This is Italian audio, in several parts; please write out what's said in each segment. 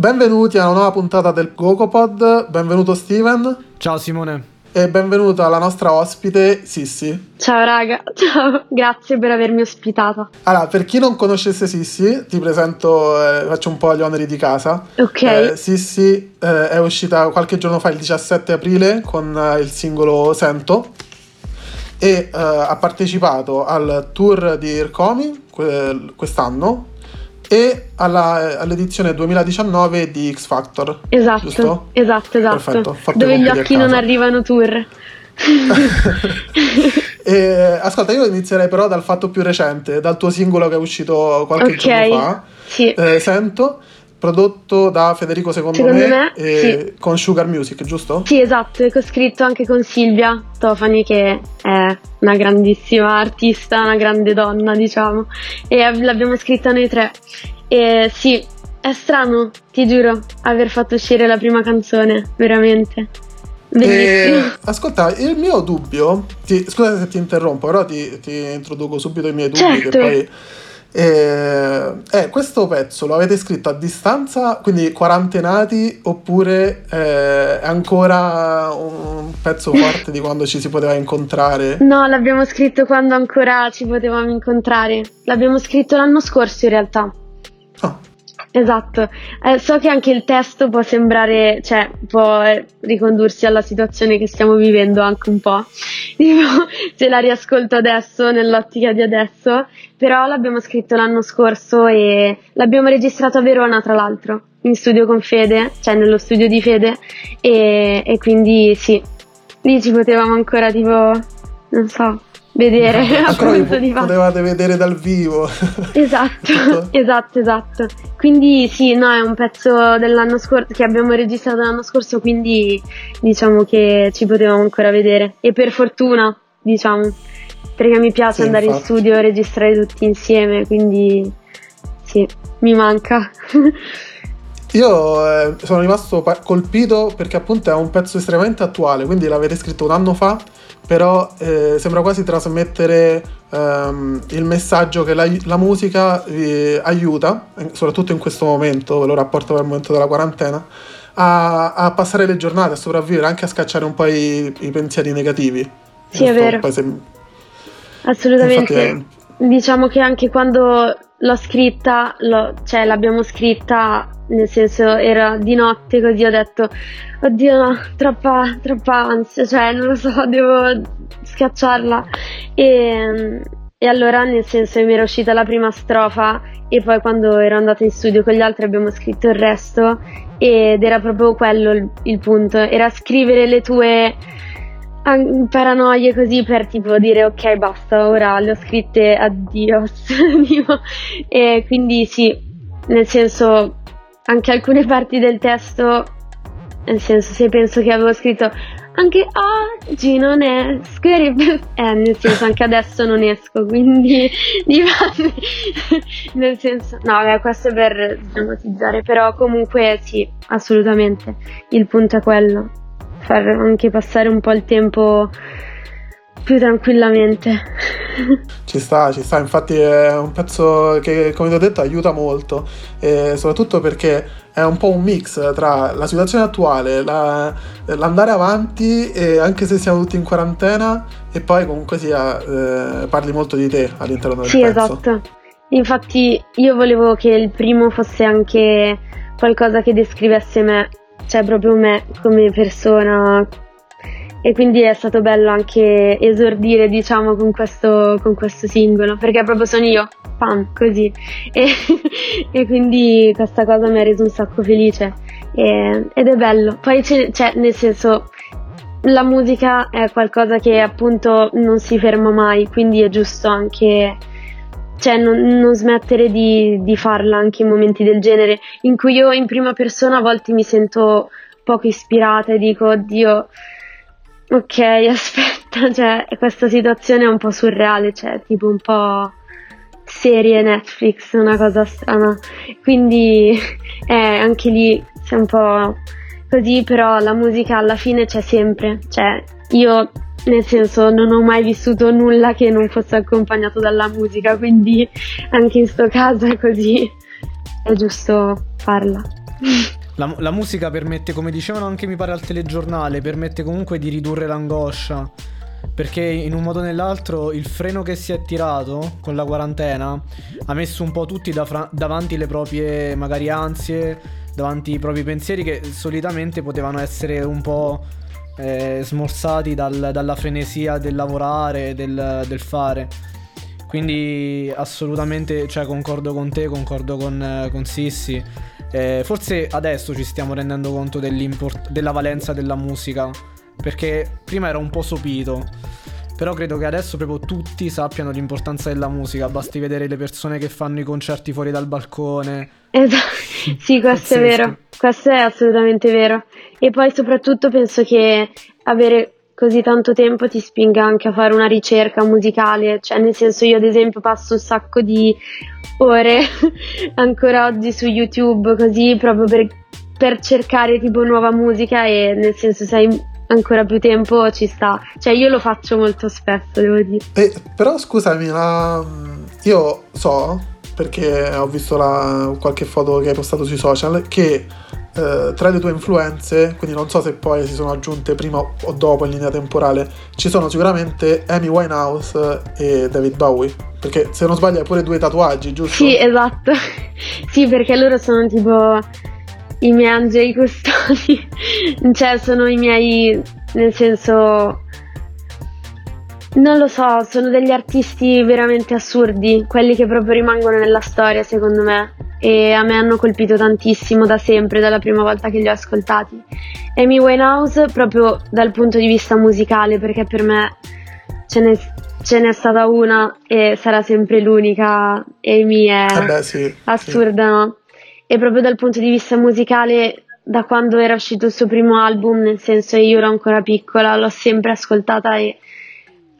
Benvenuti a una nuova puntata del GocoPod, benvenuto Steven. Ciao Simone. E benvenuta alla nostra ospite Sissi. Ciao raga, ciao, grazie per avermi ospitata. Allora, per chi non conoscesse Sissi, ti presento, eh, faccio un po' gli oneri di casa. Ok. Eh, Sissi eh, è uscita qualche giorno fa, il 17 aprile, con eh, il singolo Sento e eh, ha partecipato al tour di Ircomi que- quest'anno e alla, all'edizione 2019 di X Factor. Esatto, giusto? esatto, esatto. Perfetto, Dove gli occhi non arrivano tour. E, ascolta, io inizierei però dal fatto più recente, dal tuo singolo che è uscito qualche Ok, giorno fa. sì. Eh, sento, prodotto da Federico secondo, Secondo me, me, e con Sugar Music, giusto? Sì, esatto, e scritto anche con Silvia Tofani che è una grandissima artista, una grande donna, diciamo. E ab- l'abbiamo scritta noi tre. E sì, è strano, ti giuro, aver fatto uscire la prima canzone, veramente. E, ascolta, il mio dubbio, ti- scusa se ti interrompo, però ti, ti introduco subito i miei dubbi Certo. che poi... Eh, eh, questo pezzo lo avete scritto a distanza, quindi quarantenati, oppure eh, è ancora un pezzo forte di quando ci si poteva incontrare? No, l'abbiamo scritto quando ancora ci potevamo incontrare. L'abbiamo scritto l'anno scorso in realtà. Ah, Esatto, Eh, so che anche il testo può sembrare, cioè può eh, ricondursi alla situazione che stiamo vivendo anche un po', tipo se la riascolto adesso, nell'ottica di adesso, però l'abbiamo scritto l'anno scorso e l'abbiamo registrato a Verona tra l'altro, in studio con Fede, cioè nello studio di Fede e, e quindi sì, lì ci potevamo ancora tipo, non so, vedere a ancora vi punto po- di fatto. potevate vedere dal vivo. Esatto, esatto, esatto. Quindi sì, no, è un pezzo dell'anno scorso che abbiamo registrato l'anno scorso, quindi diciamo che ci potevamo ancora vedere. E per fortuna, diciamo, perché mi piace Sì, andare in infatti. studio e registrare tutti insieme, quindi sì, mi manca. Io eh, sono rimasto pa- colpito perché appunto è un pezzo estremamente attuale, quindi l'avete scritto un anno fa, però eh, sembra quasi trasmettere ehm, il messaggio che la, la musica vi aiuta, eh, soprattutto in questo momento, ve lo rapporto per il momento della quarantena, a, a passare le giornate, a sopravvivere, anche a scacciare un po' i, i pensieri negativi. Sì, è vero. Assolutamente. Infatti, Diciamo che anche quando l'ho scritta, l'ho- cioè l'abbiamo scritta, nel senso era di notte così ho detto, oddio no, troppa, troppa ansia, cioè non lo so, devo scacciarla. E, e allora nel senso mi era uscita la prima strofa e poi quando ero andata in studio con gli altri abbiamo scritto il resto ed era proprio quello il, il punto, era scrivere le tue an- paranoie così per tipo dire ok basta ora le ho scritte addios e quindi sì nel senso anche alcune parti del testo nel senso se penso che avevo scritto anche oggi non esco eri per-" eh nel senso anche adesso non esco quindi dipende nel senso no vabbè questo è per drammatizzare però comunque sì assolutamente il punto è quello far anche passare un po' il tempo più tranquillamente. Ci sta, ci sta, infatti è un pezzo che come ti ho detto aiuta molto, e soprattutto perché è un po' un mix tra la situazione attuale, la- l'andare avanti, e anche se siamo tutti in quarantena, e poi comunque sia eh, parli molto di te all'interno del sì, pezzo. esatto. Infatti io volevo che il primo fosse anche qualcosa che descrivesse me, cioè proprio me come persona. E quindi è stato bello anche esordire, diciamo, con questo, con questo singolo, perché proprio sono io, pam, così. E, e quindi questa cosa mi ha reso un sacco felice. E- ed è bello. Poi, c'è, cioè, nel senso, la musica è qualcosa che appunto non si ferma mai, quindi è giusto anche cioè non, non smettere di, di farla anche in momenti del genere in cui io in prima persona a volte mi sento poco ispirata e dico oddio ok aspetta cioè questa situazione è un po' surreale cioè tipo un po' serie Netflix una cosa strana. Quindi eh, anche lì c'è un po' così però la musica alla fine c'è sempre cioè io nel senso non ho mai vissuto nulla che non fosse accompagnato dalla musica, quindi anche in sto caso è così, è giusto farla. La, la, musica permette, come dicevano anche mi pare al telegiornale, permette comunque di ridurre l'angoscia. Perché in un modo o nell'altro il freno che si è tirato con la quarantena ha messo un po' tutti da fra- davanti le proprie magari ansie, davanti i propri pensieri che solitamente potevano essere un po' eh, smorzati dal, dalla frenesia del lavorare, del, del fare. Quindi assolutamente cioè, concordo con te, concordo con, con Sissi. Eh, forse adesso ci stiamo rendendo conto della valenza della musica, perché prima era un po' sopito. Però credo che adesso proprio tutti sappiano l'importanza della musica. Basti vedere le persone che fanno i concerti fuori dal balcone. Esatto, sì, questo è vero. Questo è assolutamente vero. E poi soprattutto penso che avere così tanto tempo ti spinga anche a fare una ricerca musicale, cioè nel senso io ad esempio passo un sacco di ore ancora oggi su YouTube così proprio per, per cercare tipo nuova musica e nel senso se hai ancora più tempo ci sta, cioè io lo faccio molto spesso devo dire. Eh, però scusami, la... io so perché ho visto la... qualche foto che hai postato sui social che eh, tra le tue influenze, quindi non so se poi si sono aggiunte prima o dopo in linea temporale, ci sono sicuramente Amy Winehouse e David Bowie. Perché se non sbaglio hai pure due tatuaggi, giusto? Sì, esatto. sì, perché loro sono tipo i miei angeli custodi. cioè, sono i miei. nel senso. Non lo so, sono degli artisti veramente assurdi, quelli che proprio rimangono nella storia, secondo me e a me hanno colpito tantissimo da sempre, dalla prima volta che li ho ascoltati. Amy Winehouse proprio dal punto di vista musicale, perché per me ce n'è, ce n'è stata una e sarà sempre l'unica. Amy è eh beh, sì, assurda, sì. no? E proprio dal punto di vista musicale, da quando era uscito il suo primo album, nel senso io ero ancora piccola, l'ho sempre ascoltata e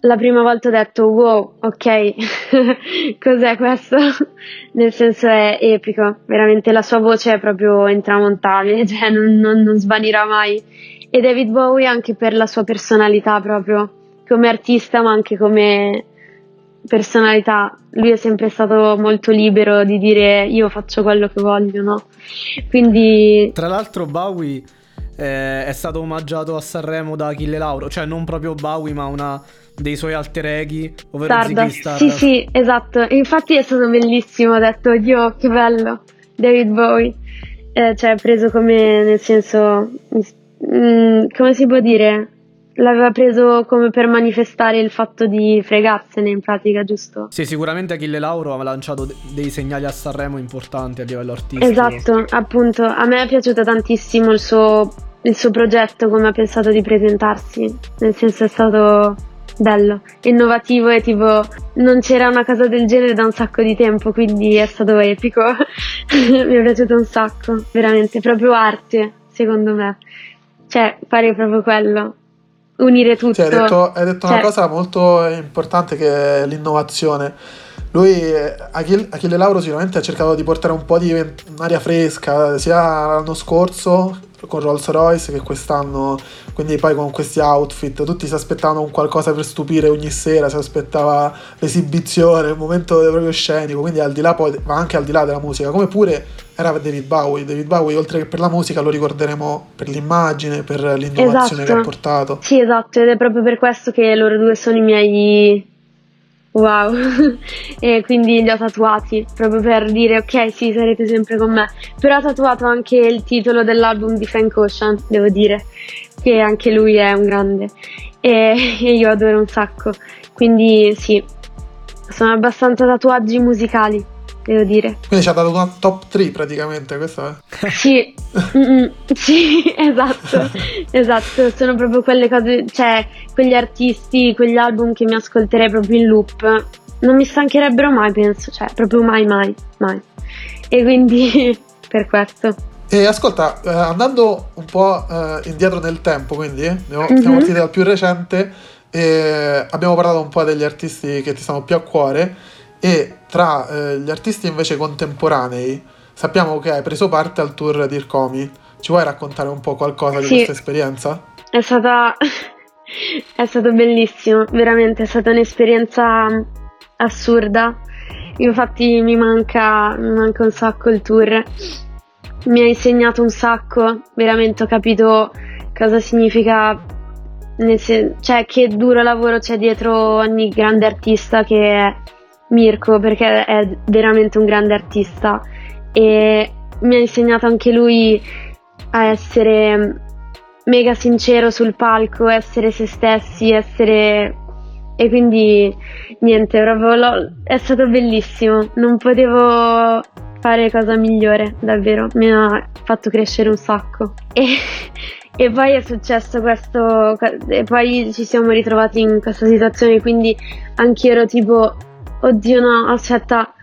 la prima volta ho detto wow, ok, cos'è questo? Nel senso è epico, veramente la sua voce è proprio intramontabile, cioè non, non, non svanirà mai. E David Bowie anche per la sua personalità proprio, come artista ma anche come personalità. Lui è sempre stato molto libero di dire io faccio quello che voglio, no? Quindi... Tra l'altro Bowie eh, è stato omaggiato a Sanremo da Achille Lauro, cioè non proprio Bowie ma una dei suoi alter eghi, ovvero Stardust. Ziggy Stardust. Sì, sì, esatto. Infatti è stato bellissimo, ho detto, Dio, che bello, David Bowie. Eh, cioè, preso come, nel senso, mh, mm, come si può dire? L'aveva preso come per manifestare il fatto di fregarsene in pratica, giusto? Sì, sicuramente Achille Lauro ha lanciato dei segnali a Sanremo importanti a livello artistico. Esatto, appunto, a me è piaciuto tantissimo il suo, il suo progetto, come ha pensato di presentarsi, nel senso è stato bello, innovativo e tipo non c'era una cosa del genere da un sacco di tempo, quindi è stato epico. Mi è piaciuto un sacco, veramente, proprio arte, secondo me. Cioè, fare proprio quello. Unire tutto. Sì, hai detto, hai detto cioè... una cosa molto importante che è l'innovazione. Lui, Achille, Achille Lauro, sicuramente ha cercato di portare un po' di aria fresca, sia l'anno scorso con Rolls Royce che quest'anno, quindi poi con questi outfit, tutti si aspettavano un qualcosa per stupire ogni sera, si aspettava l'esibizione, un momento proprio scenico, quindi al di là poi, ma anche al di là della musica, come pure era David Bowie, David Bowie oltre che per la musica lo ricorderemo per l'immagine, per l'innovazione esatto. che ha portato. Sì, esatto, ed è proprio per questo che loro due sono i miei Wow, e quindi li ho tatuati proprio per dire ok sì sarete sempre con me, però ho tatuato anche il titolo dell'album di Frank Ocean, devo dire, che anche lui è un grande. E, e io adoro un sacco, quindi sì, sono abbastanza tatuaggi musicali devo dire. Quindi ci ha dato una top 3 praticamente, questo è? Sì, sì, esatto, esatto, sono proprio quelle cose, cioè quegli artisti, quegli album che mi ascolterei proprio in loop, non mi stancherebbero mai, penso, cioè proprio mai, mai, mai. E quindi per questo. E ascolta, eh, andando un po' eh, indietro nel tempo, quindi eh, siamo mm-hmm. partiti dal più recente e abbiamo parlato un po' degli artisti che ti stanno più a cuore e tra eh, gli artisti invece contemporanei sappiamo che hai preso parte al tour di Ircomi. Ci vuoi raccontare un po' qualcosa di questa esperienza? È stata è stato bellissimo, veramente è stata un'esperienza assurda. Infatti mi manca, mi manca un sacco il tour mi ha insegnato un sacco, veramente ho capito cosa significa, sen- cioè che duro lavoro c'è dietro ogni grande artista che Mirko, perché è veramente un grande artista e mi ha insegnato anche lui a essere mega sincero sul palco, essere se stessi, essere... E quindi niente, proprio è stato bellissimo, non potevo fare cosa migliore, davvero, mi ha fatto crescere un sacco. E, e poi è successo questo, e poi ci siamo ritrovati in questa situazione, quindi anch'io ero tipo, oddio no, aspetta,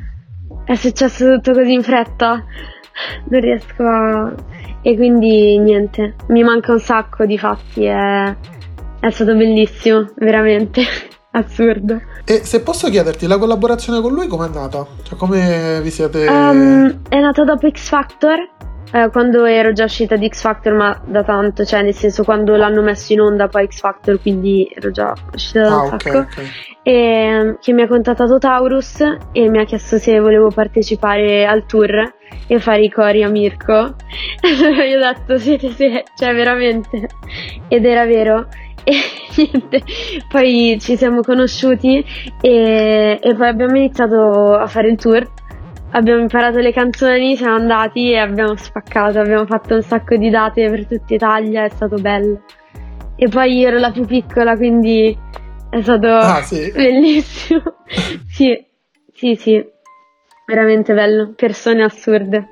è successo tutto così in fretta, non riesco a e quindi niente, mi manca un sacco di fatti, è, è stato bellissimo, veramente. Assurdo. E se posso chiederti, la collaborazione con lui com'è andata? Cioè, come vi siete. Um, è nata dopo X Factor eh, quando ero già uscita di X Factor, ma da tanto, cioè nel senso quando l'hanno messo in onda poi X Factor, quindi ero già uscita da un ah, sacco. Okay, okay. E ehm, che mi ha contattato Taurus e mi ha chiesto se volevo partecipare al tour e fare i cori a Mirko. Gli ho detto siete sì, cioè veramente. Ed era vero. E niente, poi ci siamo conosciuti e, e poi abbiamo iniziato a fare il tour abbiamo imparato le canzoni, siamo andati e abbiamo spaccato, abbiamo fatto un sacco di date per tutta Italia, è stato bello. E poi io ero la più piccola, quindi è stato ah, sì? bellissimo. sì, sì, sì, veramente bello, persone assurde.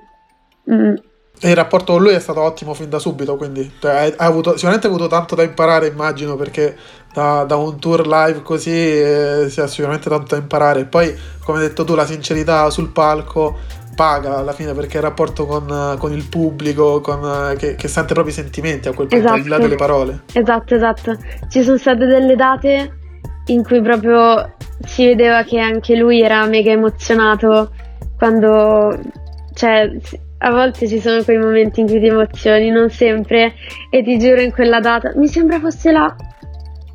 Mm. E il rapporto con lui è stato ottimo fin da subito, quindi cioè, hai, avuto, sicuramente hai avuto tanto da imparare, immagino, perché da, da un tour live così eh, si ha sicuramente tanto da imparare. Poi, come hai detto tu, la sincerità sul palco paga alla fine perché il rapporto con, con il pubblico, con, che, che, sente i sentimenti a quel punto, esatto. al di là delle parole. Esatto, esatto. Ci sono state delle date in cui proprio si vedeva che anche lui era mega emozionato quando cioè a volte ci sono quei momenti in cui ti emozioni, non sempre, e ti giuro in quella data, mi sembra fosse là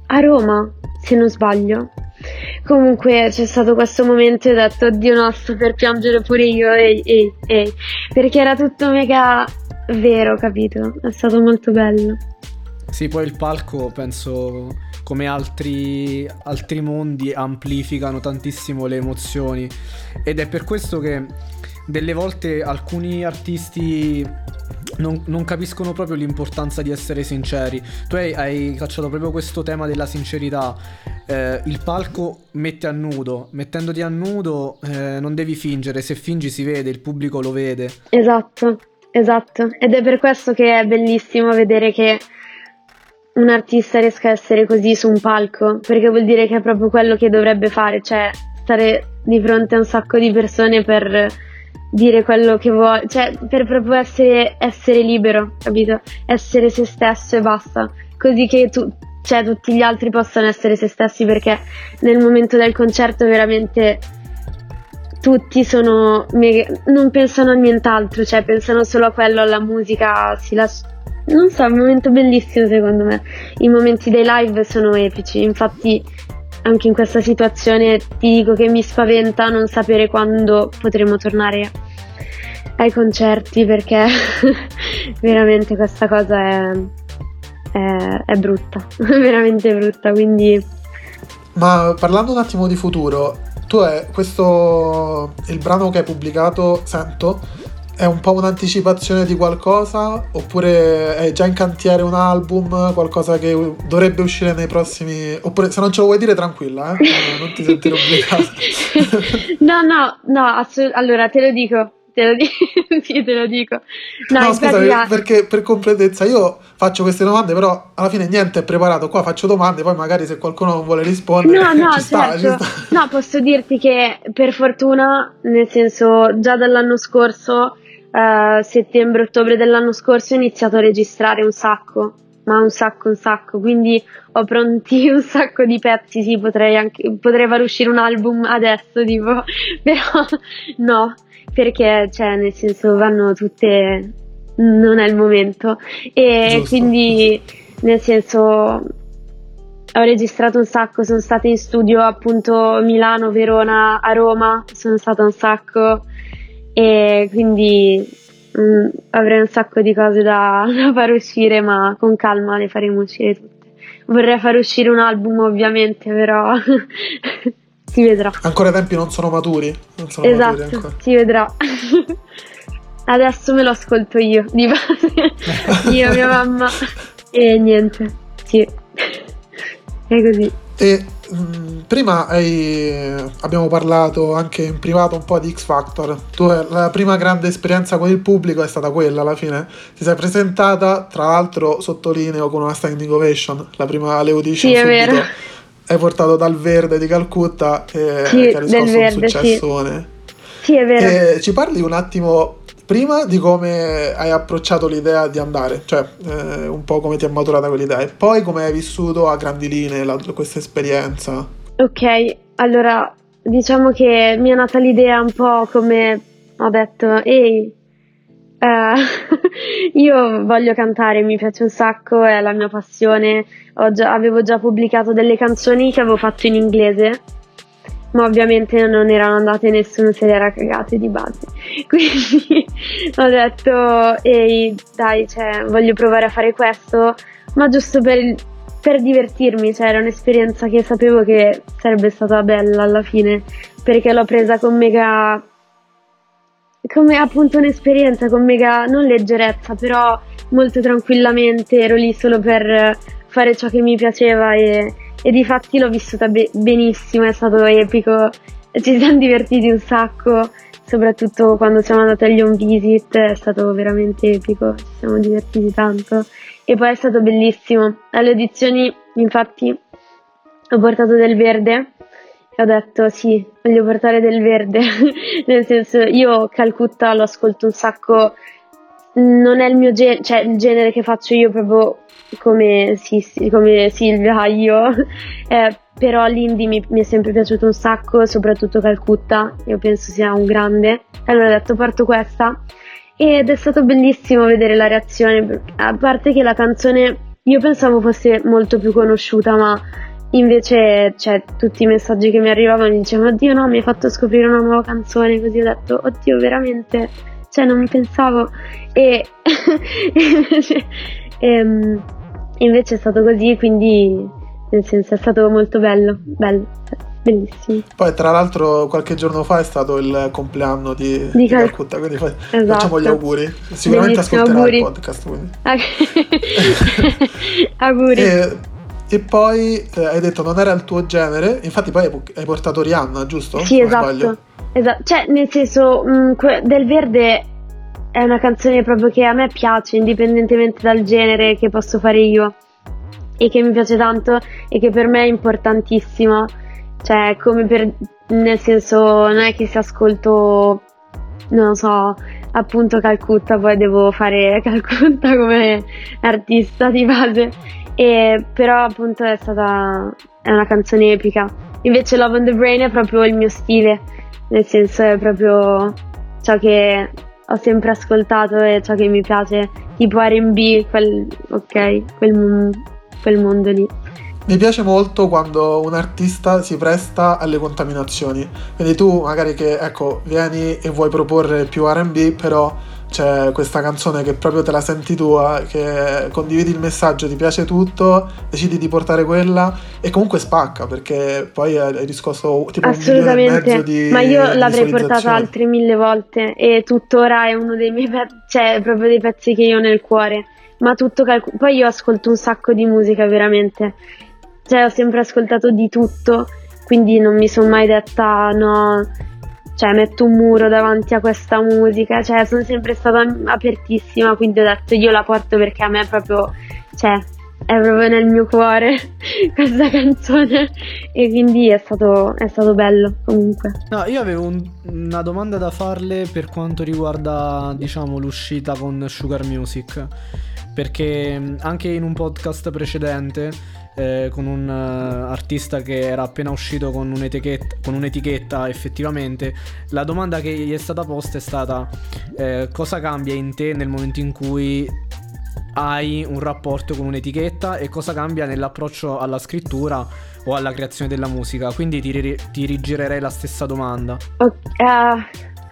a Roma, se non sbaglio. Comunque c'è stato questo momento e ho detto, oddio no, sto per piangere pure io, ehi, ehi, ehi, perché era tutto mega vero, capito? È stato molto bello. Sì, poi il palco penso come altri, altri mondi amplificano tantissimo le emozioni ed è per questo che delle volte alcuni artisti non, non, capiscono proprio l'importanza di essere sinceri. Tu hai, hai cacciato proprio questo tema della sincerità. Eh, il palco mette a nudo, mettendoti a nudo eh, non devi fingere, se fingi si vede, il pubblico lo vede. Esatto, esatto. Ed è per questo che è bellissimo vedere che un artista riesca a essere così su un palco, perché vuol dire che è proprio quello che dovrebbe fare, cioè stare di fronte a un sacco di persone per dire quello che vuoi, cioè per proprio essere, essere libero, capito? Essere se stesso e basta, così che tu, cioè, tutti gli altri possano essere se stessi perché nel momento del concerto veramente tutti sono mega, non pensano a nient'altro, cioè pensano solo a quello, alla musica, si las- non so, è un momento bellissimo secondo me. I momenti dei live sono epici, infatti anche in questa situazione ti dico che mi spaventa non sapere quando potremo tornare ai concerti perché veramente questa cosa è, è, è brutta, veramente brutta, quindi... Ma parlando un attimo di futuro, tu è questo, il brano che hai pubblicato, Sento, è un po' un'anticipazione di qualcosa oppure è già in cantiere un album, qualcosa che dovrebbe uscire nei prossimi... oppure se non ce lo vuoi dire tranquilla, eh? non ti sentire obbligata. no, no, no, assolut- allora te lo dico. Te lo, dico, sì, te lo dico. No, no scusami, pratica... perché per completezza io faccio queste domande, però alla fine niente è preparato. Qua faccio domande, poi magari se qualcuno non vuole rispondere, no, no, ci sta, certo. ci sta. No, posso dirti che per fortuna, nel senso, già dall'anno scorso uh, settembre-ottobre dell'anno scorso ho iniziato a registrare un sacco, ma un sacco, un sacco, quindi ho pronti un sacco di pezzi, sì, potrei, anche, potrei far uscire un album adesso, tipo, però no, perché, cioè, nel senso, vanno tutte, non è il momento, e Giusto. quindi, nel senso, ho registrato un sacco, sono stata in studio appunto Milano, Verona, a Roma, sono stata un sacco e quindi mm, avrei un sacco di cose da, da far uscire, ma con calma le faremo uscire tutte. Vorrei far uscire un album ovviamente, però si vedrà. Ancora i tempi non sono maturi. Non sono esatto, maturi si vedrà. Adesso me lo ascolto io, di base. io, mia mamma. E niente, sì. È così. E mh, mm, prima hai, abbiamo parlato anche in privato un po' di X Factor. Tu, la prima grande esperienza con il pubblico è stata quella alla fine. Ti sei presentata, tra l'altro, sottolineo con una standing ovation. La prima le audition sì, subito. Hai portato dal verde di Calcutta e sì, che ha riscosso un successone. Sì. sì, è vero. E ci parli un attimo prima di come hai approcciato l'idea di andare, cioè eh, un po' come ti è maturata quell'idea e poi come hai vissuto a grandi linee la, questa esperienza. Ok, allora diciamo che mi è nata l'idea un po' come ho detto, ehi, uh, io voglio cantare, mi piace un sacco, è la mia passione, già, avevo già pubblicato delle canzoni che avevo fatto in inglese ma ovviamente non erano andate nessuno se le era cagate di base. Quindi ho detto ehi dai cioè, voglio provare a fare questo ma giusto per, per divertirmi cioè era un'esperienza che sapevo che sarebbe stata bella alla fine perché l'ho presa con mega come appunto un'esperienza con mega non leggerezza però molto tranquillamente ero lì solo per fare ciò che mi piaceva e e di fatti l'ho vissuta be- benissimo, è stato epico, ci siamo divertiti un sacco, soprattutto quando siamo andati agli home visit, è stato veramente epico, ci siamo divertiti tanto. E poi è stato bellissimo. Alle audizioni infatti ho portato del verde e ho detto sì, voglio portare del verde, nel senso io Calcutta lo ascolto un sacco. Non è il mio genere, cioè il genere che faccio io proprio come, sì, sì, come Silvia io, eh, però l'indie mi, mi, è sempre piaciuto un sacco, soprattutto Calcutta, io penso sia un grande. Allora ho detto parto questa. Ed è stato bellissimo vedere la reazione, a parte che la canzone io pensavo fosse molto più conosciuta, ma invece cioè, tutti i messaggi che mi arrivavano mi dicevano oddio no mi hai fatto scoprire una nuova canzone, così ho detto oddio veramente cioè non mi pensavo. E invece, invece è stato così, quindi nel senso è stato molto bello, bello, bellissimo. Poi tra l'altro qualche giorno fa è stato il compleanno di, di, di Calcutta, quindi fai, esatto. facciamo gli auguri. Sicuramente Bellissimo, ascolterà auguri. il podcast. Quindi. auguri. E, e poi eh, hai detto non era il tuo genere, infatti poi hai portato Rihanna, giusto? Sì, esatto. Esatto, cioè nel senso mh, mm, del verde è una canzone proprio che a me piace, indipendentemente dal genere che posso fare io e che mi piace tanto e che per me è importantissima. Cioè, come per nel senso, non è che se ascolto non so, appunto Calcutta, poi devo fare Calcutta come artista di base. E, però appunto è stata è una canzone epica. Invece Love on the Brain è proprio il mio stile nel senso è proprio ciò che ho sempre ascoltato e ciò che mi piace, tipo RB, quel, ok, quel, quel mondo lì. Mi piace molto quando un artista si presta alle contaminazioni. Quindi tu magari che ecco, vieni e vuoi proporre più RB, però c'è questa canzone che proprio te la senti tua, che condividi il messaggio, ti piace tutto, decidi di portare quella e comunque spacca perché poi hai riscosso tipo Assolutamente. un di Ma io l'avrei portata altre mille volte e tuttora è uno dei miei pezzi, cioè proprio dei pezzi che io ho nel cuore. Ma tutto calcol- poi io ascolto un sacco di musica veramente. Cioè ho sempre ascoltato di tutto, quindi non mi sono mai detta no cioè metto un muro davanti a questa musica, cioè sono sempre stata apertissima, quindi ho detto io la porto perché a me è proprio, cioè è proprio nel mio cuore questa canzone. E quindi è stato, è stato bello comunque. No, io avevo un, una domanda da farle per quanto riguarda diciamo l'uscita con Sugar Music. Perché anche in un podcast precedente eh, con un uh, artista che era appena uscito con un'etichetta, con un'etichetta effettivamente, la domanda che gli è stata posta è stata eh, cosa cambia in te nel momento in cui hai un rapporto con un'etichetta e cosa cambia nell'approccio alla scrittura o alla creazione della musica. Quindi ti, ri- ti rigirerei la stessa domanda. Okay,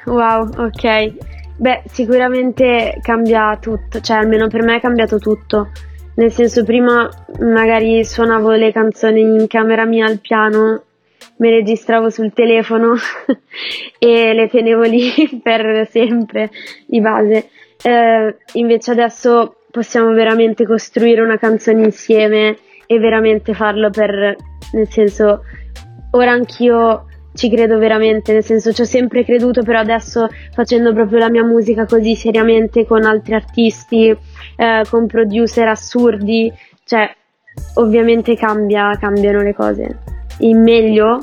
uh, wow, ok. Beh, sicuramente cambia tutto, cioè almeno per me è cambiato tutto. Nel senso, prima magari suonavo le canzoni in camera mia al piano, me registravo sul telefono e le tenevo lì per sempre di base. Eh, invece adesso possiamo veramente costruire una canzone insieme e veramente farlo per, nel senso, ora anch'io ci credo veramente, nel senso ci ho sempre creduto, però adesso facendo proprio la mia musica così seriamente con altri artisti, eh, con producer assurdi, cioè ovviamente cambia, cambiano le cose. In meglio,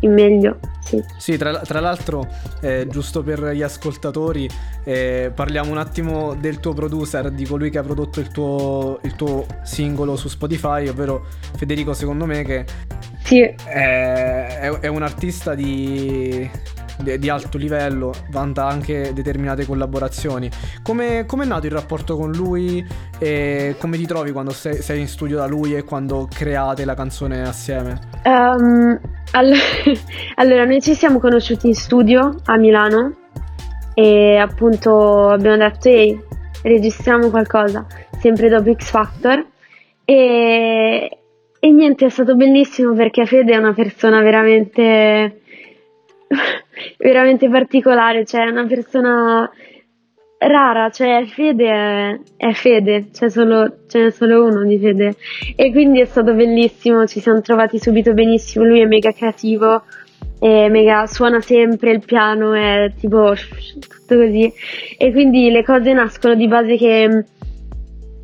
in meglio, sì. Sì, tra, tra l'altro, eh, giusto per gli ascoltatori, eh, parliamo un attimo del tuo producer, di colui che ha prodotto il tuo, il tuo singolo su Spotify, ovvero Federico secondo me che sì. È, è, è un artista di, di, di, alto livello, vanta anche determinate collaborazioni. Come è nato il rapporto con lui e come ti trovi quando sei, sei, in studio da lui e quando create la canzone assieme? Um, all- allora, noi ci siamo conosciuti in studio a Milano e appunto abbiamo detto ehi, registriamo qualcosa, sempre dopo X Factor. E, e niente, è stato bellissimo perché Fede è una persona veramente, veramente particolare, cioè è una persona rara, cioè Fede è, è Fede, c'è solo, ce n'è solo uno di Fede. E quindi è stato bellissimo, ci siamo trovati subito benissimo, lui è mega creativo, è mega, suona sempre il piano, è tipo tutto così. E quindi le cose nascono di base che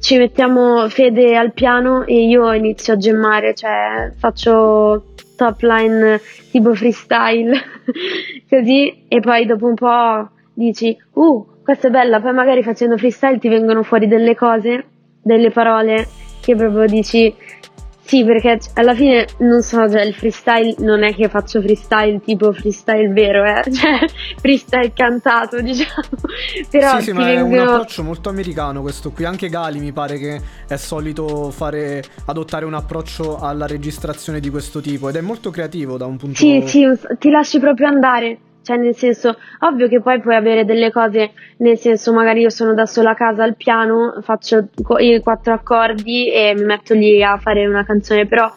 ci mettiamo Fede al piano e io inizio a gemmare, cioè faccio top line tipo freestyle, così, e poi dopo un po' dici, uh, questa è bella, poi magari facendo freestyle ti vengono fuori delle cose, delle parole che proprio dici, sì, perché alla fine non so, cioè il freestyle non è che faccio freestyle tipo freestyle vero, eh? cioè freestyle cantato, diciamo. Però sì, sì, ma vengono... è un approccio molto americano questo qui. Anche Gali mi pare che è solito fare, adottare un approccio alla registrazione di questo tipo ed è molto creativo da un punto di vista. Sì, sì, ti lasci proprio andare. Cioè, nel senso, ovvio che poi puoi avere delle cose, nel senso, magari io sono da sola a casa al piano, faccio i quattro accordi e mi metto lì a fare una canzone, però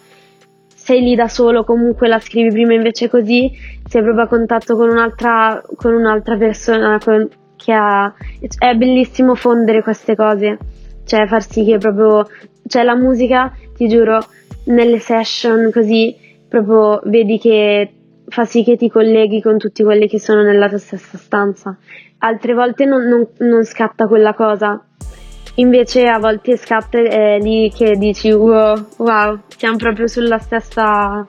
sei lì da solo, comunque la scrivi prima invece così, sei proprio a contatto con un'altra, con un'altra persona con, che ha... È bellissimo fondere queste cose, cioè far sì che proprio... Cioè la musica, ti giuro, nelle session così, proprio vedi che fa sì che ti colleghi con tutti quelli che sono nella tua stessa stanza. Altre volte non, non, non scatta quella cosa. Invece a volte scatta è lì che dici wow, wow, siamo proprio sulla stessa...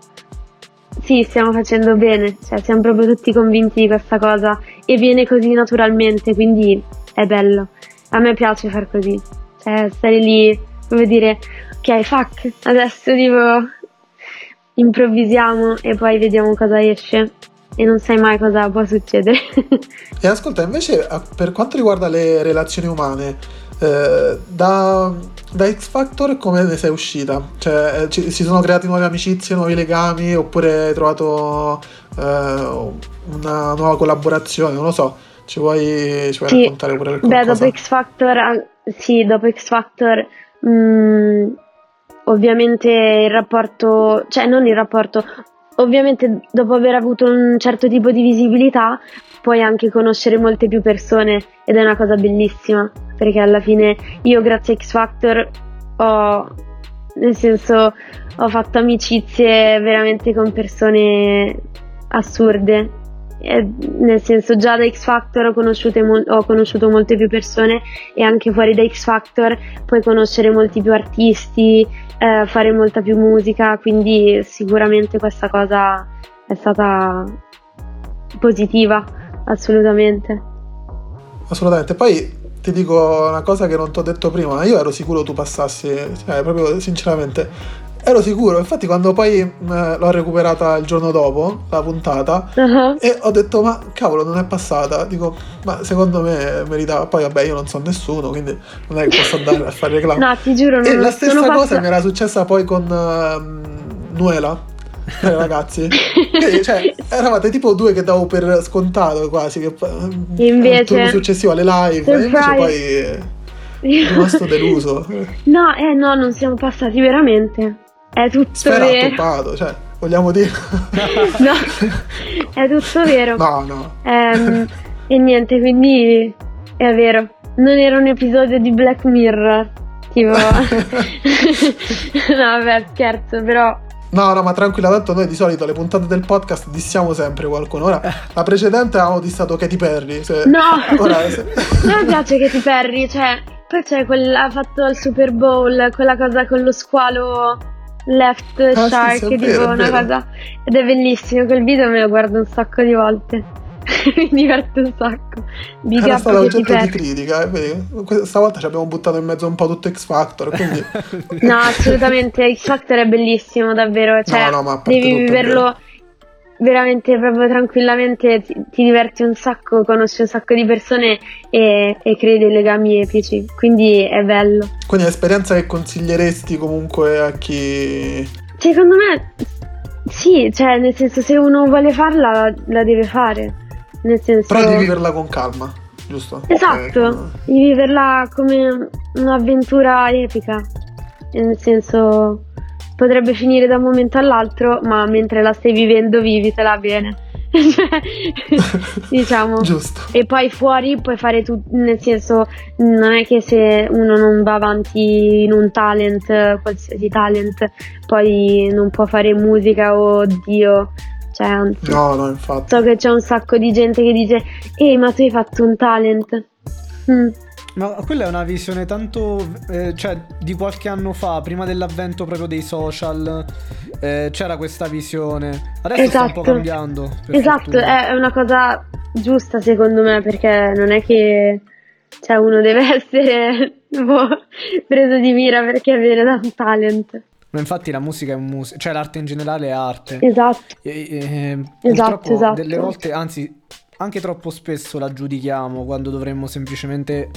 Sì, stiamo facendo bene, cioè siamo proprio tutti convinti di questa cosa e viene così naturalmente, quindi è bello. A me piace far così, cioè stare lì, come dire, ok, fuck, adesso tipo improvvisiamo e poi vediamo cosa esce e non sai mai cosa può succedere. e ascolta, invece per quanto riguarda le relazioni umane, eh, da, da, X Factor come ne sei uscita? Cioè, eh, ci, si sono creati nuove amicizie, nuovi legami oppure hai trovato eh, una nuova collaborazione? Non lo so, ci vuoi, ci vuoi sì. raccontare pure qualcosa? Beh, dopo X Factor, sì, dopo X Factor... Mh, mm, ovviamente il rapporto, cioè non il rapporto, ovviamente dopo aver avuto un certo tipo di visibilità puoi anche conoscere molte più persone ed è una cosa bellissima perché alla fine io grazie a X Factor ho nel senso ho fatto amicizie veramente con persone assurde nel senso già da X Factor ho, ho, conosciuto molte più persone e anche fuori da X Factor puoi conoscere molti più artisti, eh, fare molta più musica, quindi sicuramente questa cosa è stata positiva, assolutamente. Assolutamente, poi ti dico una cosa che non ti ho detto prima, io ero sicuro tu passassi, cioè, proprio sinceramente, Ero sicuro, infatti quando poi eh, l'ho recuperata il giorno dopo, la puntata, uh-huh. e ho detto ma cavolo non è passata, dico ma secondo me meritava, poi vabbè io non so nessuno, quindi non è che posso andare a fare reclamo. no, ti giuro, non E la stessa cosa mi era successa poi con uh, Nuela, eh, ragazzi. E, cioè, eravate tipo due che davo per scontato quasi. Che, invece, il turno successivo alle live. E invece poi è rimasto deluso. No, eh no, non siamo passati veramente. È tutto vero. toppato, cioè, vogliamo dire. no, è tutto vero. No, no. Ehm, e niente, quindi è vero. Non era un episodio di Black Mirror. Tipo. no, vabbè, scherzo, però. No, no, ma tranquilla, tanto noi di solito le puntate del podcast dissiamo sempre qualcuno. Ora, la precedente avevamo dissato Katy Perry. Se... No! Ora, se... Non mi piace Katy Perry, cioè. Poi c'è quella ha fatto il Super Bowl, quella cosa con lo squalo left Ah, shark, sì, tipo vero, una vero. cosa. Ed è bellissimo, quel video me lo guardo un sacco di volte. mi diverte un sacco. Big Era stato oggetto di critica, eh, vedi? Stavolta ci abbiamo buttato in mezzo un po' tutto X Factor, quindi... No, assolutamente, X Factor è bellissimo, davvero. Cioè, No, no, devi viverlo veramente proprio tranquillamente, ti, ti diverti un sacco, conosci un sacco di persone e, e crei dei legami epici, quindi è bello. Quindi è un'esperienza che consiglieresti comunque a chi... Secondo me, sì, cioè, nel senso, se uno vuole farla, la deve fare. Nel senso, Però di viverla con calma, giusto? esatto, Eh, di viverla come un'avventura epica. Nel senso, potrebbe finire da un momento all'altro, ma mentre la stai vivendo, vivitela bene. Cioè, diciamo. Giusto. E poi fuori puoi fare tutto, nel senso, non è che se uno non va avanti in un talent, qualsiasi talent, poi non può fare musica o oddio. Cioè, anzi, No, no, infatti. so che c'è un sacco di gente che dice, ehi, ma tu hai fatto un talent. Mm. Ma quella è una visione tanto, eh, cioè, di qualche anno fa, prima dell'avvento proprio dei social, eh, c'era questa visione. Adesso sta un po' Esatto. cambiando. Esatto, fortuna. è una cosa giusta secondo me perché non è che cioè, uno deve essere boh, preso di mira perché viene da un talent. Ma infatti la musica è musica, cioè l'arte in generale è arte. Esatto, E- e- Esatto, purtroppo esatto. Delle volte, anzi, anche troppo spesso la giudichiamo quando dovremmo semplicemente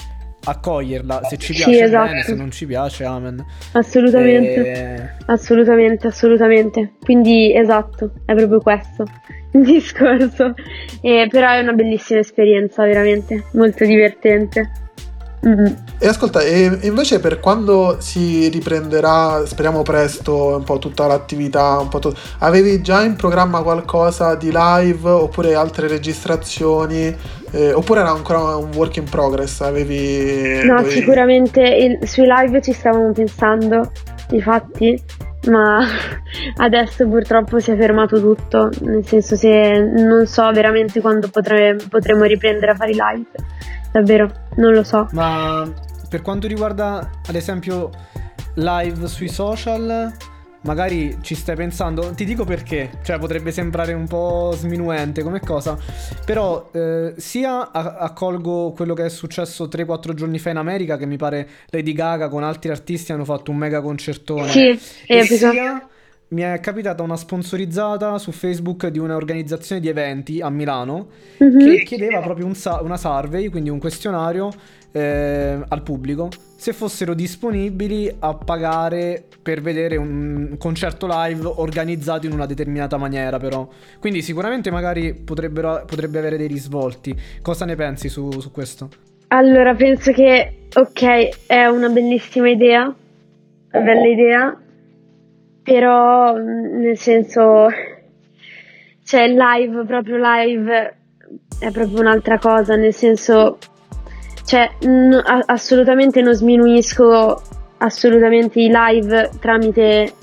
accoglierla. Se ci Sì, piace esatto. bene, se non ci piace, amen. assolutamente. E- Assolutamente, assolutamente. Quindi esatto, è proprio questo il discorso. Eh, però è una bellissima esperienza, veramente, molto divertente. Mm. E ascolta, e invece per quando si riprenderà, speriamo presto, un po' tutta l'attività, un po' tu- avevi già in programma qualcosa di live oppure altre registrazioni? Eh, oppure era ancora un work in progress? Avevi... No, dovevi- sicuramente il- sui live ci stavamo pensando, infatti, ma adesso purtroppo si è fermato tutto, nel senso se non so veramente quando potre- potremo riprendere a fare i live, davvero, non lo so. Ma per quanto riguarda, ad esempio, live sui social, magari ci stai pensando, ti dico perché, cioè potrebbe sembrare un po' sminuente come cosa, però eh, sia accolgo quello che è successo 3-4 giorni fa in America, che mi pare Lady Gaga con altri artisti hanno fatto un mega concertone. Sì, E sia mi è capitata una sponsorizzata su Facebook di un'organizzazione di eventi a Milano Mhm. che chiedeva proprio un sa- una survey, quindi un questionario eh, al pubblico, se fossero disponibili a pagare per vedere un concerto live organizzato in una determinata maniera, però. Quindi sicuramente magari potrebbero, potrebbe avere dei risvolti. Cosa ne pensi su, su questo? Allora, penso che, ok, è una bellissima idea, una bella idea, però mh, nel senso, cioè live, proprio live, è proprio un'altra cosa, nel senso, cioè n- assolutamente non sminuisco assolutamente i live tramite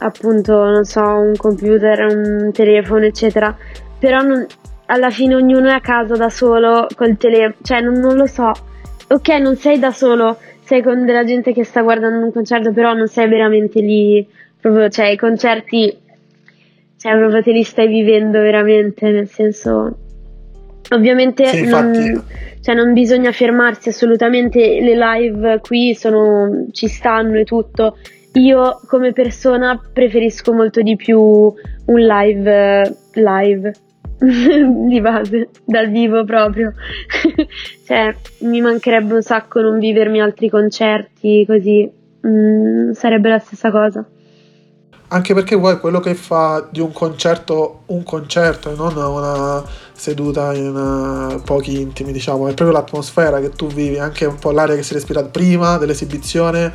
appunto, non so, un computer, un telefono, eccetera, però non- alla fine ognuno è a casa da solo col telefono, cioè non, non lo so. Ok, non sei da solo, sei con della gente che sta guardando un concerto, però non sei veramente lì, proprio, cioè i concerti, cioè proprio te li stai vivendo veramente, nel senso... Ovviamente Sì, non, cioè non bisogna fermarsi assolutamente, le live qui sono, ci stanno e tutto. Io come persona preferisco molto di più un live live di base, dal vivo proprio. cioè, mi mancherebbe un sacco non vivermi altri concerti così. Mm, sarebbe la stessa cosa. Anche perché poi quello che fa di un concerto un concerto e non una seduta in uh, pochi intimi, diciamo, è proprio l'atmosfera che tu vivi, anche un po' l'aria che si respira prima dell'esibizione,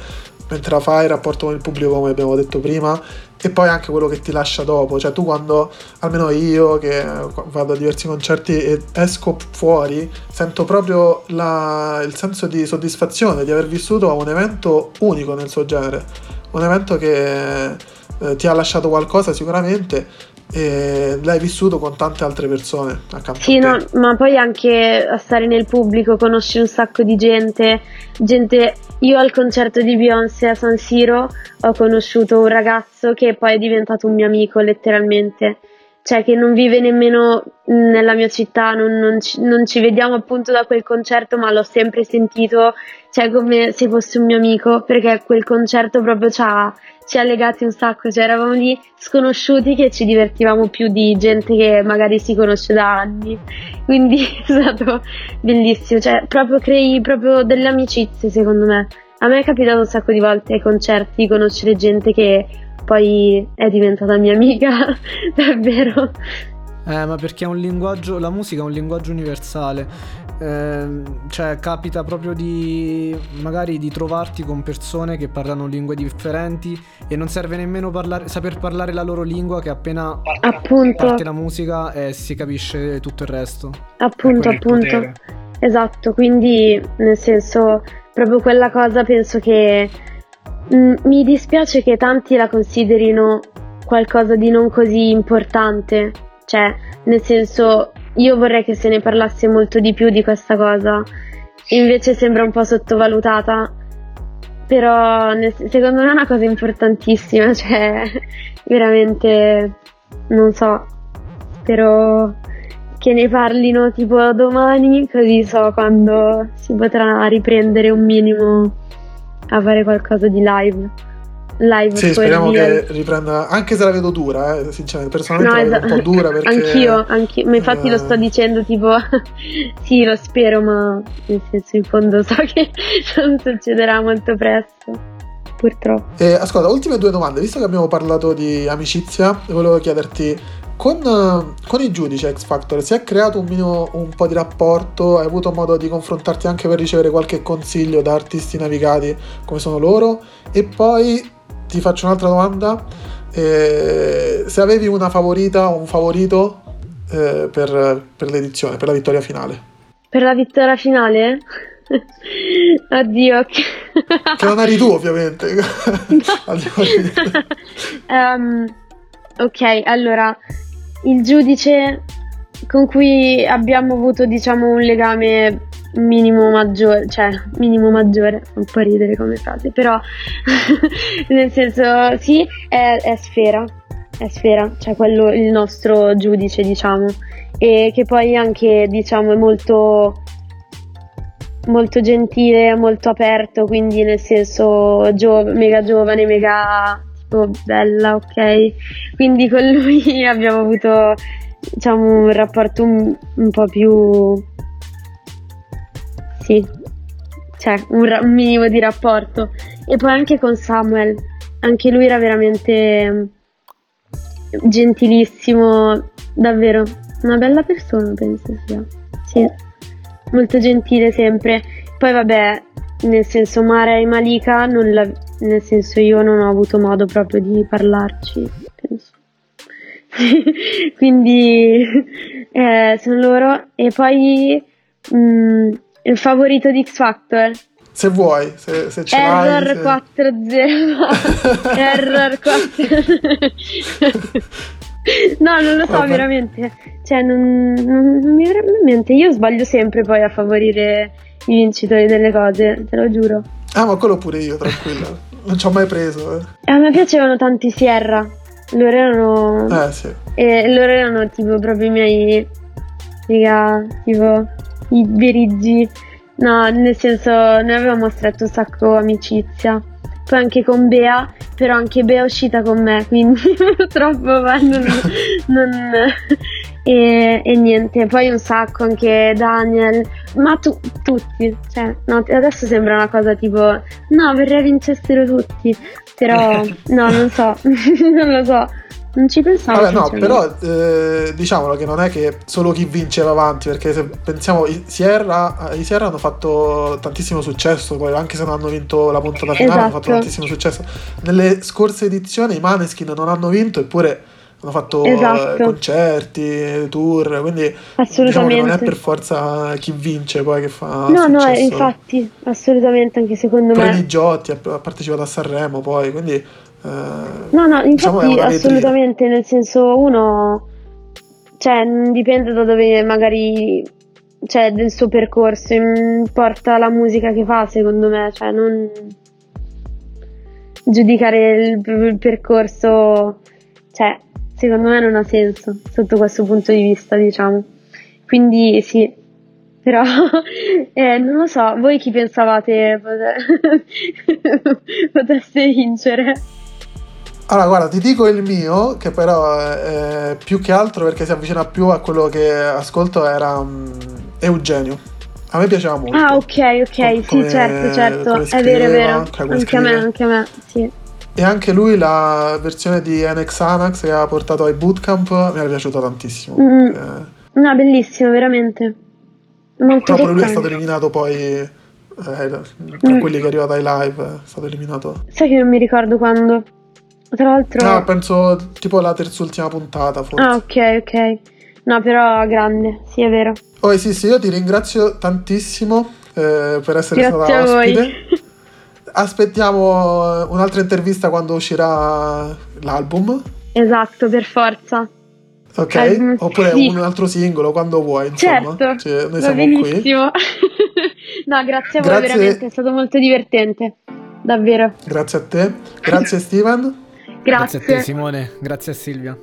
mentre la fai, il rapporto con il pubblico, come abbiamo detto prima, e poi anche quello che ti lascia dopo. Cioè, tu quando, almeno io che vado a diversi concerti e esco fuori, sento proprio la, il senso di soddisfazione di aver vissuto un evento unico nel suo genere, un evento che eh, ti ha lasciato qualcosa sicuramente e l'hai vissuto con tante altre persone accanto sì, no, ma poi anche a stare nel pubblico conosci un sacco di gente, gente io al concerto di Beyoncé a San Siro ho conosciuto un ragazzo che poi è diventato un mio amico letteralmente cioè che non vive nemmeno nella mia città, non, non, ci, non, ci, vediamo appunto da quel concerto, ma l'ho sempre sentito, cioè come se fosse un mio amico, perché quel concerto proprio ci ha, ci ha legati un sacco, cioè eravamo lì sconosciuti che ci divertivamo più di gente che magari si conosce da anni, quindi è stato bellissimo, cioè proprio crei proprio delle amicizie secondo me. A me è capitato un sacco di volte ai concerti di conoscere gente che poi è diventata mia amica, davvero. Eh, ma perché è un linguaggio, la musica è un linguaggio universale, eh, cioè capita proprio di magari di trovarti con persone che parlano lingue differenti e non serve nemmeno parlare, saper parlare la loro lingua che appena appunto. parte la musica e si capisce tutto il resto. Appunto, appunto. Esatto, quindi nel senso proprio quella cosa penso che mm, mi dispiace che tanti la considerino qualcosa di non così importante, cioè nel senso io vorrei che se ne parlasse molto di più di questa cosa, invece sembra un po' sottovalutata, però nel, secondo me è una cosa importantissima, cioè veramente non so, spero che ne parlino tipo domani, così so quando si potrà riprendere un minimo a fare qualcosa di live live. Sì, speriamo che riprenda, anche se la vedo dura, eh, sinceramente, personalmente no, la vedo un po' dura perché... Anch'io, anch'io. ma infatti eh... lo sto dicendo tipo, sì, lo spero, ma nel senso in fondo so che non succederà molto presto. Purtroppo. Eh, ascolta, ultime due domande. Visto che abbiamo parlato di amicizia, volevo chiederti con, con, i giudici X Factor si è creato un, minimo, un po' di rapporto? Hai avuto modo di confrontarti anche per ricevere qualche consiglio da artisti navigati come sono loro? E poi ti faccio un'altra domanda. Eh, se avevi una favorita o un favorito eh, per, per, l'edizione, per la vittoria finale. Per la vittoria finale? Oddio. che non eri tu, ovviamente. um, ok, allora, il giudice con cui abbiamo avuto, diciamo, un legame minimo maggiore, cioè minimo maggiore, un po' ridere come frase, però nel senso sì, è, è, Sfera, è Sfera, cioè quello il nostro giudice diciamo, e che poi anche diciamo è molto molto gentile, molto aperto, quindi nel senso gio- mega giovane, mega tipo bella, ok? Quindi con lui abbiamo avuto diciamo un rapporto un, un po' più sì, cioè un, ra- un, minimo di rapporto. E poi anche con Samuel, anche lui era veramente gentilissimo, davvero una bella persona penso sia. Sì, molto gentile sempre. Poi vabbè, nel senso Mara e Malika, la, nel senso io non ho avuto modo proprio di parlarci, penso. Quindi eh, sono loro. E poi mh, mm, il favorito di X Factor? Se vuoi, se, se ce Error l'hai. 4-0. Error 4 No, non lo so Vabbè. veramente. Cioè, non, non, non mi verrebbe in mente. Io sbaglio sempre poi a favorire i vincitori delle cose, te lo giuro. Ah, ma quello pure io, tranquilla. non ci ho mai preso. Eh. A me piacevano tanti Sierra. Loro erano. Eh, sì. E loro erano tipo proprio i miei. Raga, tipo i berigi. No, nel senso, noi avevamo stretto un sacco amicizia. Poi anche con Bea, però anche Bea è uscita con me, quindi purtroppo non, non, e, e, niente. Poi un sacco anche Daniel, ma tu, tutti, cioè, no, adesso sembra una cosa tipo, no, vorrei vincessero tutti, però, no, non so, non lo so. Non ci pensavo. Vabbè, no, però eh, diciamolo che non è che solo chi vince va avanti, perché se pensiamo, i Sierra, i Sierra hanno fatto tantissimo successo, poi anche se non hanno vinto la puntata finale esatto. hanno fatto esatto. tantissimo successo. Nelle scorse edizioni i Maneskin non hanno vinto, eppure hanno fatto esatto. concerti, tour, quindi diciamo non è per forza chi vince poi che fa No, successo. no, infatti, assolutamente anche secondo Pure me. Giotti ha partecipato a Sanremo poi, quindi no, no, diciamo infatti diciamo assolutamente, nel senso uno, cioè dipende da dove magari, cioè del suo percorso, importa la musica che fa secondo me, cioè non giudicare il, il percorso, cioè secondo me non ha senso sotto questo punto di vista, diciamo. Quindi sì, però eh, non lo so, voi chi pensavate potesse vincere? Allora, guarda, ti dico il mio, che però è più che altro perché si avvicina più a quello che ascolto, era um, Eugenio. A me piaceva molto. Ah, ok, ok, come, sì, certo, certo. Scriveva, è vero, è vero. Anche a me, anche a me, sì. E anche lui la versione di NX Anax che ha portato ai bootcamp mi era piaciuta tantissimo. Mm. Eh. No, bellissimo, veramente. Molto Però lui è stato eliminato poi eh, tra mm. quelli che è arrivato ai live, è stato eliminato. Sai che non mi ricordo quando. Tra l'altro... No, penso tipo la terz'ultima puntata, forse. Ah, ok, ok. No, però grande, sì, è vero. Oh, sì, sì, io ti ringrazio tantissimo eh, per essere Grazie stata ospite. Aspettiamo un'altra intervista quando uscirà l'album. Esatto, per forza. Ok, um, oppure sì. un altro singolo quando vuoi, insomma. Certo, cioè, noi siamo benissimo. qui. no, grazie a voi, grazie. veramente, è stato molto divertente. Davvero. Grazie a te. Grazie Steven. Grazie. grazie a te Simone, grazie a Silvia.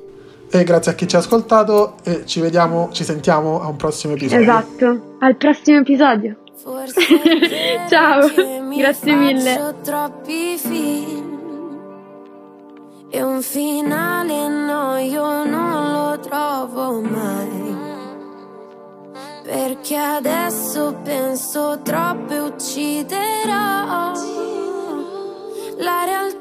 E grazie a chi ci ha ascoltato e ci vediamo, ci sentiamo a un prossimo episodio. Esatto, al prossimo episodio. Ciao, grazie mille. Troppi film e un finale no, io non lo trovo mai. Perché adesso penso troppo e ucciderò la realtà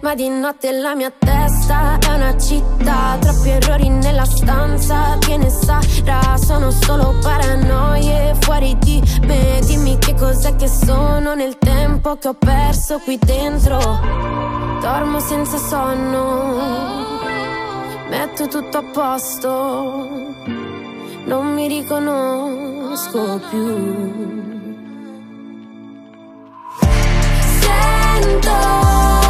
Ma di notte la mia testa è una città, troppi errori nella stanza, che ne sarà? Sono solo paranoie fuori di me. Dimmi che cos'è che sono nel tempo che ho perso qui dentro. Dormo senza sonno, metto tutto a posto non mi riconosco più. Sento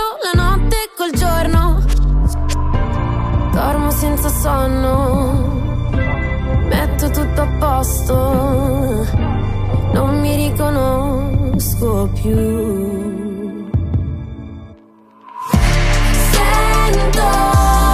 la notte col giorno. Dormo senza sonno, metto tutto a posto, non mi riconosco più. Sento